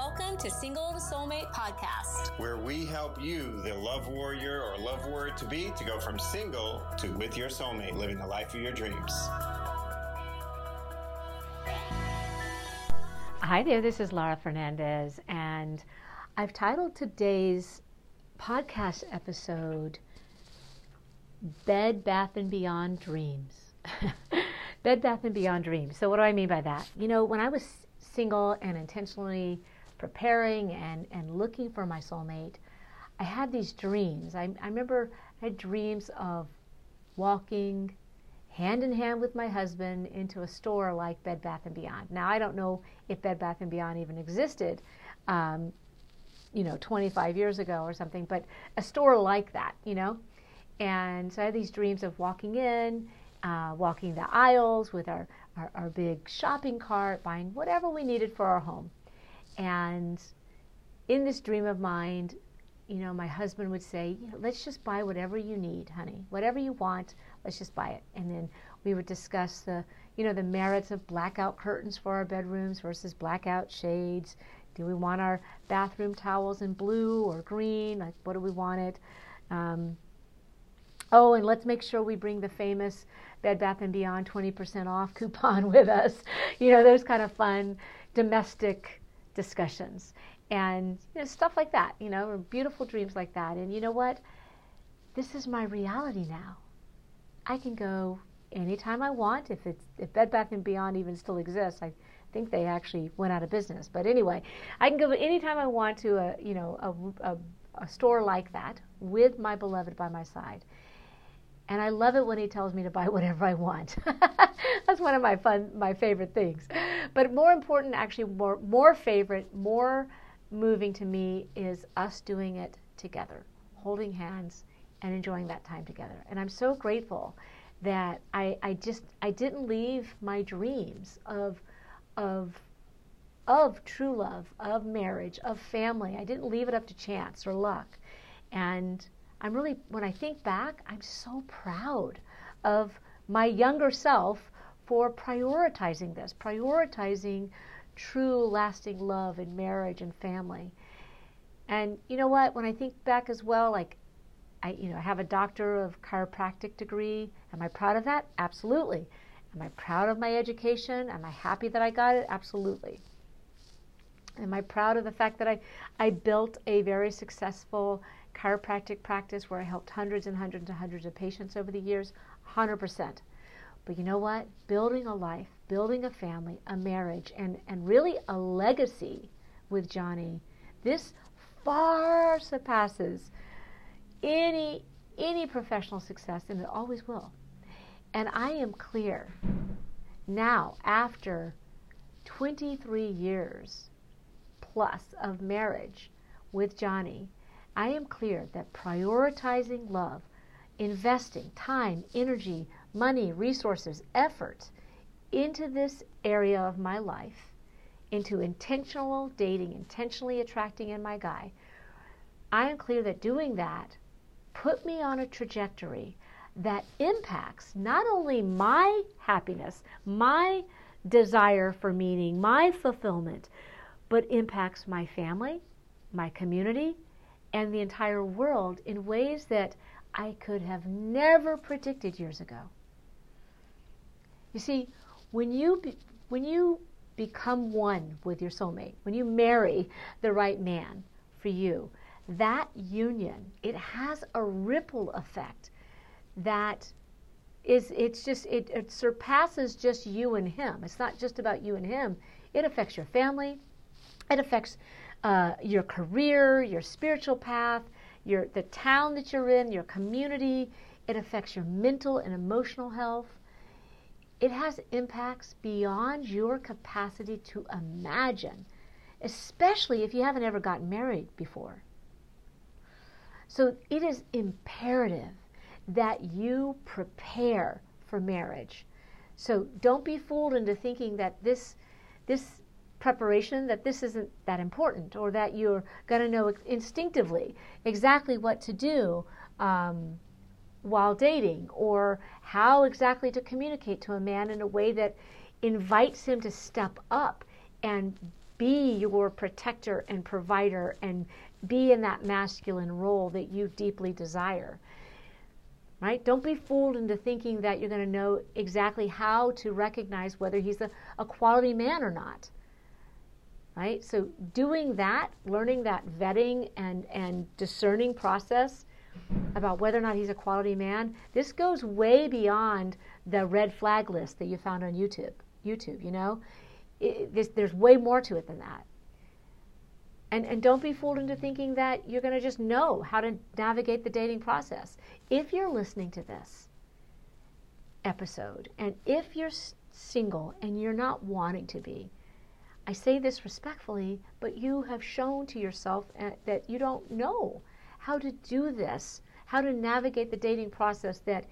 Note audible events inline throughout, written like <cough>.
Welcome to Single to Soulmate podcast, where we help you, the love warrior or love warrior to be, to go from single to with your soulmate, living the life of your dreams. Hi there, this is Laura Fernandez, and I've titled today's podcast episode Bed Bath and Beyond Dreams. <laughs> Bed Bath and Beyond Dreams. So, what do I mean by that? You know, when I was single and intentionally preparing and, and looking for my soulmate, I had these dreams. I, I remember I had dreams of walking hand in hand with my husband into a store like Bed Bath and Beyond. Now I don't know if Bed Bath and Beyond even existed, um, you know, 25 years ago or something, but a store like that, you know. And so I had these dreams of walking in, uh, walking the aisles with our, our, our big shopping cart, buying whatever we needed for our home. And in this dream of mine, you know, my husband would say, let's just buy whatever you need, honey. Whatever you want, let's just buy it. And then we would discuss the, you know, the merits of blackout curtains for our bedrooms versus blackout shades. Do we want our bathroom towels in blue or green? Like, what do we want it? Um, oh, and let's make sure we bring the famous Bed Bath and Beyond 20% off <laughs> coupon with us. You know, those kind of fun domestic discussions and you know, stuff like that, you know, beautiful dreams like that. And you know what? This is my reality now. I can go anytime I want. If it's if Bed Bath and Beyond even still exists, I think they actually went out of business. But anyway, I can go anytime I want to a you know a, a, a store like that with my beloved by my side. And I love it when he tells me to buy <laughs> whatever I want. <laughs> That's one of my fun, my favorite things. But more important, actually, more more favorite, more moving to me is us doing it together, holding hands and enjoying that time together. And I'm so grateful that I, I just I didn't leave my dreams of of of true love, of marriage, of family. I didn't leave it up to chance or luck. And I'm really when I think back, I'm so proud of my younger self for prioritizing this, prioritizing true lasting love and marriage and family. And you know what? When I think back as well, like I, you know, I have a doctor of chiropractic degree. Am I proud of that? Absolutely. Am I proud of my education? Am I happy that I got it? Absolutely. Am I proud of the fact that I, I built a very successful chiropractic practice where I helped hundreds and hundreds and hundreds of patients over the years? 100%. But you know what? Building a life, building a family, a marriage, and, and really a legacy with Johnny, this far surpasses any any professional success, and it always will. And I am clear now, after 23 years plus of marriage with Johnny, I am clear that prioritizing love, investing time, energy, money, resources, effort into this area of my life, into intentional dating, intentionally attracting in my guy, I am clear that doing that put me on a trajectory that impacts not only my happiness, my desire for meaning, my fulfillment, but impacts my family, my community, and the entire world in ways that I could have never predicted years ago. You see, when you be, when you become one with your soulmate, when you marry the right man for you, that union it has a ripple effect that is it's just it, it surpasses just you and him. It's not just about you and him. It affects your family. It affects uh, your career, your spiritual path, your the town that you're in, your community. It affects your mental and emotional health it has impacts beyond your capacity to imagine, especially if you haven't ever gotten married before. So it is imperative that you prepare for marriage. So don't be fooled into thinking that this this preparation that this isn't that important or that you're going to know instinctively exactly what to do um, while dating or how exactly to communicate to a man in a way that invites him to step up and be your protector and provider and be in that masculine role that you deeply desire. Right? Don't be fooled into thinking that you're going to know exactly how to recognize whether he's a, a quality man or not. Right? So doing that, learning that vetting and, and discerning process about whether or not he's a quality man, this goes way beyond the red flag list that you found on YouTube. YouTube, you know, it, this, there's way more to it than that. And, and don't be fooled into thinking that you're going to just know how to navigate the dating process. If you're listening to this episode, and if you're single and you're not wanting to be, I say this respectfully, but you have shown to yourself uh, that you don't know how to do this, how to navigate the dating process that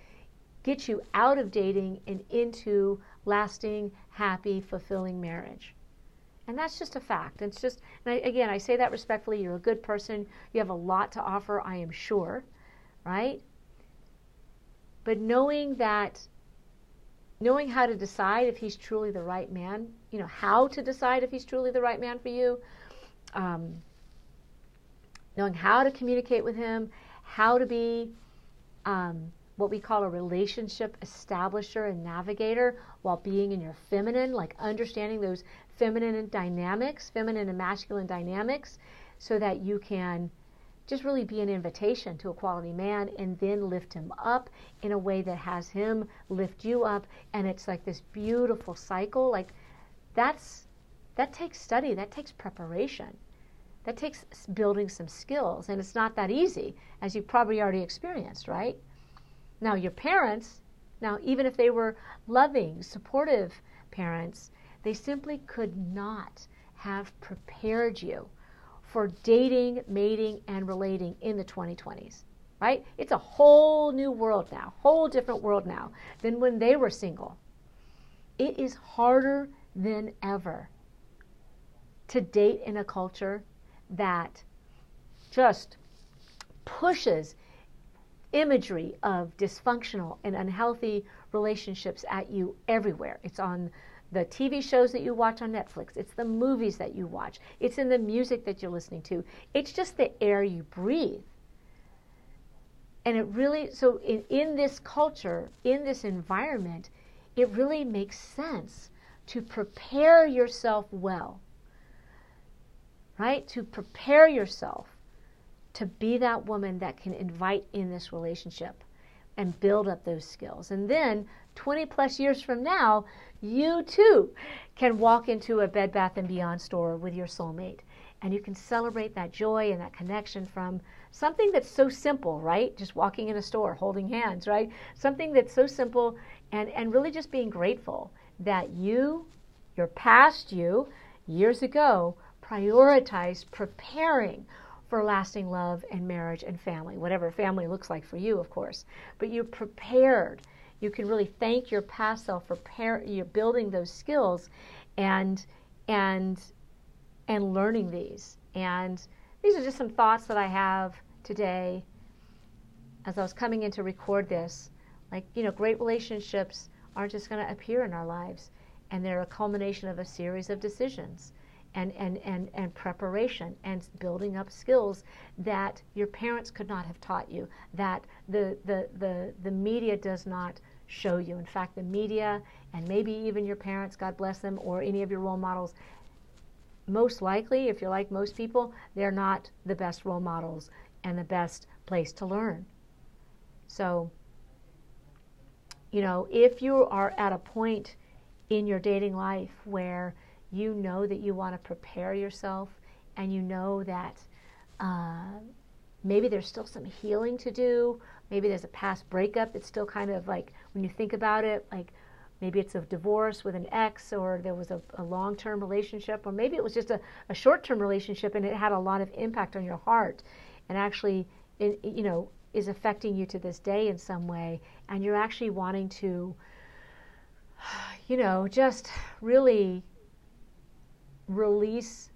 gets you out of dating and into lasting, happy, fulfilling marriage. And that's just a fact. It's just, and I, again, I say that respectfully. You're a good person. You have a lot to offer, I am sure, right? But knowing that, knowing how to decide if he's truly the right man, you know, how to decide if he's truly the right man for you, um, knowing how to communicate with him, how to be um, what we call a relationship establisher and navigator while being in your feminine, like understanding those feminine dynamics, feminine and masculine dynamics, so that you can just really be an invitation to a quality man and then lift him up in a way that has him lift you up. And it's like this beautiful cycle. Like that's that takes study. That takes preparation. That takes building some skills. And it's not that easy as you've probably already experienced right? Now, your parents, now, even if they were loving, supportive parents, they simply could not have prepared you for dating, mating, and relating in the 2020s, right? It's a whole new world now, whole different world now than when they were single. It is harder than ever to date in a culture that just pushes imagery of dysfunctional and unhealthy relationships at you everywhere. It's on the TV shows that you watch on Netflix, it's the movies that you watch, it's in the music that you're listening to, it's just the air you breathe. And it really, so in, in this culture, in this environment, it really makes sense to prepare yourself well, right? To prepare yourself to be that woman that can invite in this relationship and build up those skills. And then 20 plus years from now, you too can walk into a Bed Bath and Beyond store with your soulmate and you can celebrate that joy and that connection from something that's so simple, right? Just walking in a store, holding hands, right? Something that's so simple and and really just being grateful that you your past you years ago prioritized preparing for lasting love and marriage and family, whatever family looks like for you, of course. But you're prepared. You can really thank your past self for par- you're building those skills and and and learning these. And these are just some thoughts that I have today as I was coming in to record this. Like, you know, great relationships aren't just going to appear in our lives, and they're a culmination of a series of decisions and, and, and, and preparation and building up skills that your parents could not have taught you, that the, the, the, the media does not show you. In fact, the media and maybe even your parents, God bless them, or any of your role models, most likely, if you're like most people, they're not the best role models and the best place to learn. So, you know, if you are at a point in your dating life where you know that you want to prepare yourself and you know that uh, maybe there's still some healing to do. Maybe there's a past breakup that's still kind of like, when you think about it, like maybe it's a divorce with an ex or there was a, a long term relationship, or maybe it was just a, a short term relationship and it had a lot of impact on your heart and actually, it, you know, is affecting you to this day in some way. And you're actually wanting to, <sighs> you know, just really release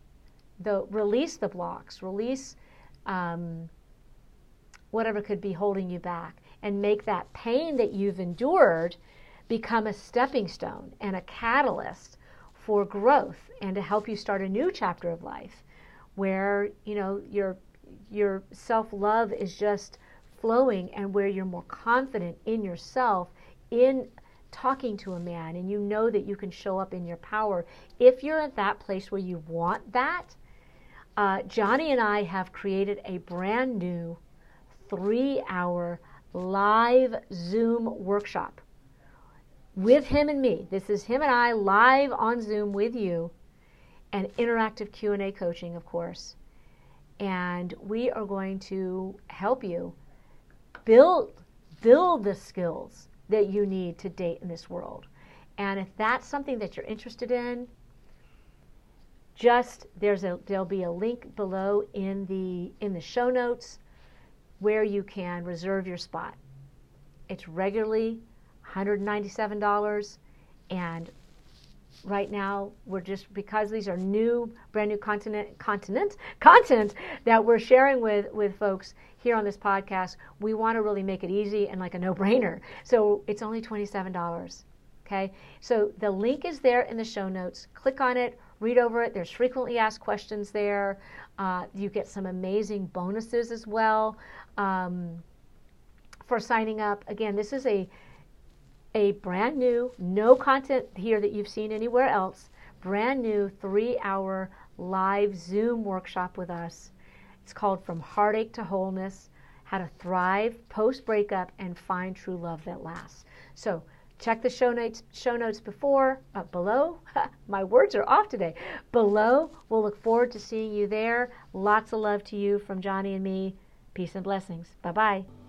the release the blocks, release um, whatever could be holding you back, and make that pain that you've endured become a stepping stone and a catalyst for growth and to help you start a new chapter of life where, you know, your your self-love is just flowing and where you're more confident in yourself in talking to a man and you know that you can show up in your power. If you're at that place where you want that, uh, Johnny and I have created a brand new three hour live Zoom workshop with him and me. This is him and I live on Zoom with you and interactive Q&A coaching, of course. And we are going to help you build build the skills that you need to date in this world. And if that's something that you're interested in, just there's a there'll be a link below in the in the show notes where you can reserve your spot. It's regularly $197 and right now we're just because these are new brand new continent continent <laughs> content that we're sharing with with folks here on this podcast we want to really make it easy and like a no-brainer. So it's only $27 okay? So the link is there in the show notes. Click on it read over it. There's frequently asked questions there. Uh, you get some amazing bonuses as well um, for signing up. Again this is a a brand new, no content here that you've seen anywhere else, brand new three hour live Zoom workshop with us. It's called From Heartache to Wholeness How to Thrive Post Breakup and Find True Love That Lasts. So, check the show notes show notes before uh, below. <laughs> My words are off today. Below. We'll look forward to seeing you there. Lots of love to you from johnny and me. Peace and blessings. Bye bye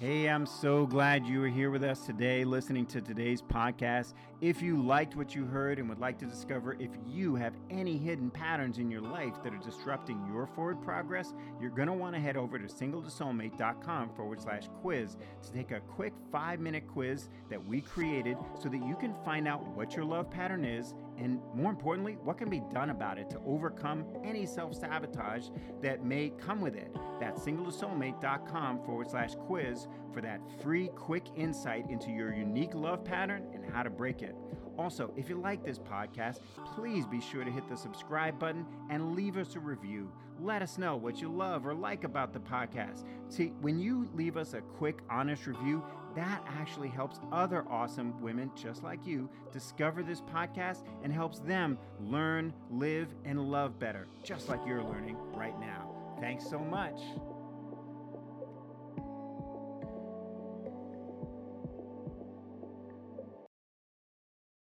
Hey, I'm so glad you are here with us today listening to today's podcast. If you liked what you heard and would like to discover if you have any hidden patterns in your life that are disrupting your forward progress, you're going to want to head over to singletosoulmate.com forward slash quiz to take a quick five minute quiz that we created so that you can find out what your love pattern is and more importantly, what can be done about it to overcome any self sabotage that may come with it. That's singletosoulmate.com forward slash quiz for that free, quick insight into your unique love pattern how to break it. Also, if you like this podcast, please be sure to hit the subscribe button and leave us a review. Let us know what you love or like about the podcast. See, when you leave us a quick, honest review, that actually helps other awesome women just like you discover this podcast and helps them learn, live, and love better, just like you're learning right now. Thanks so much.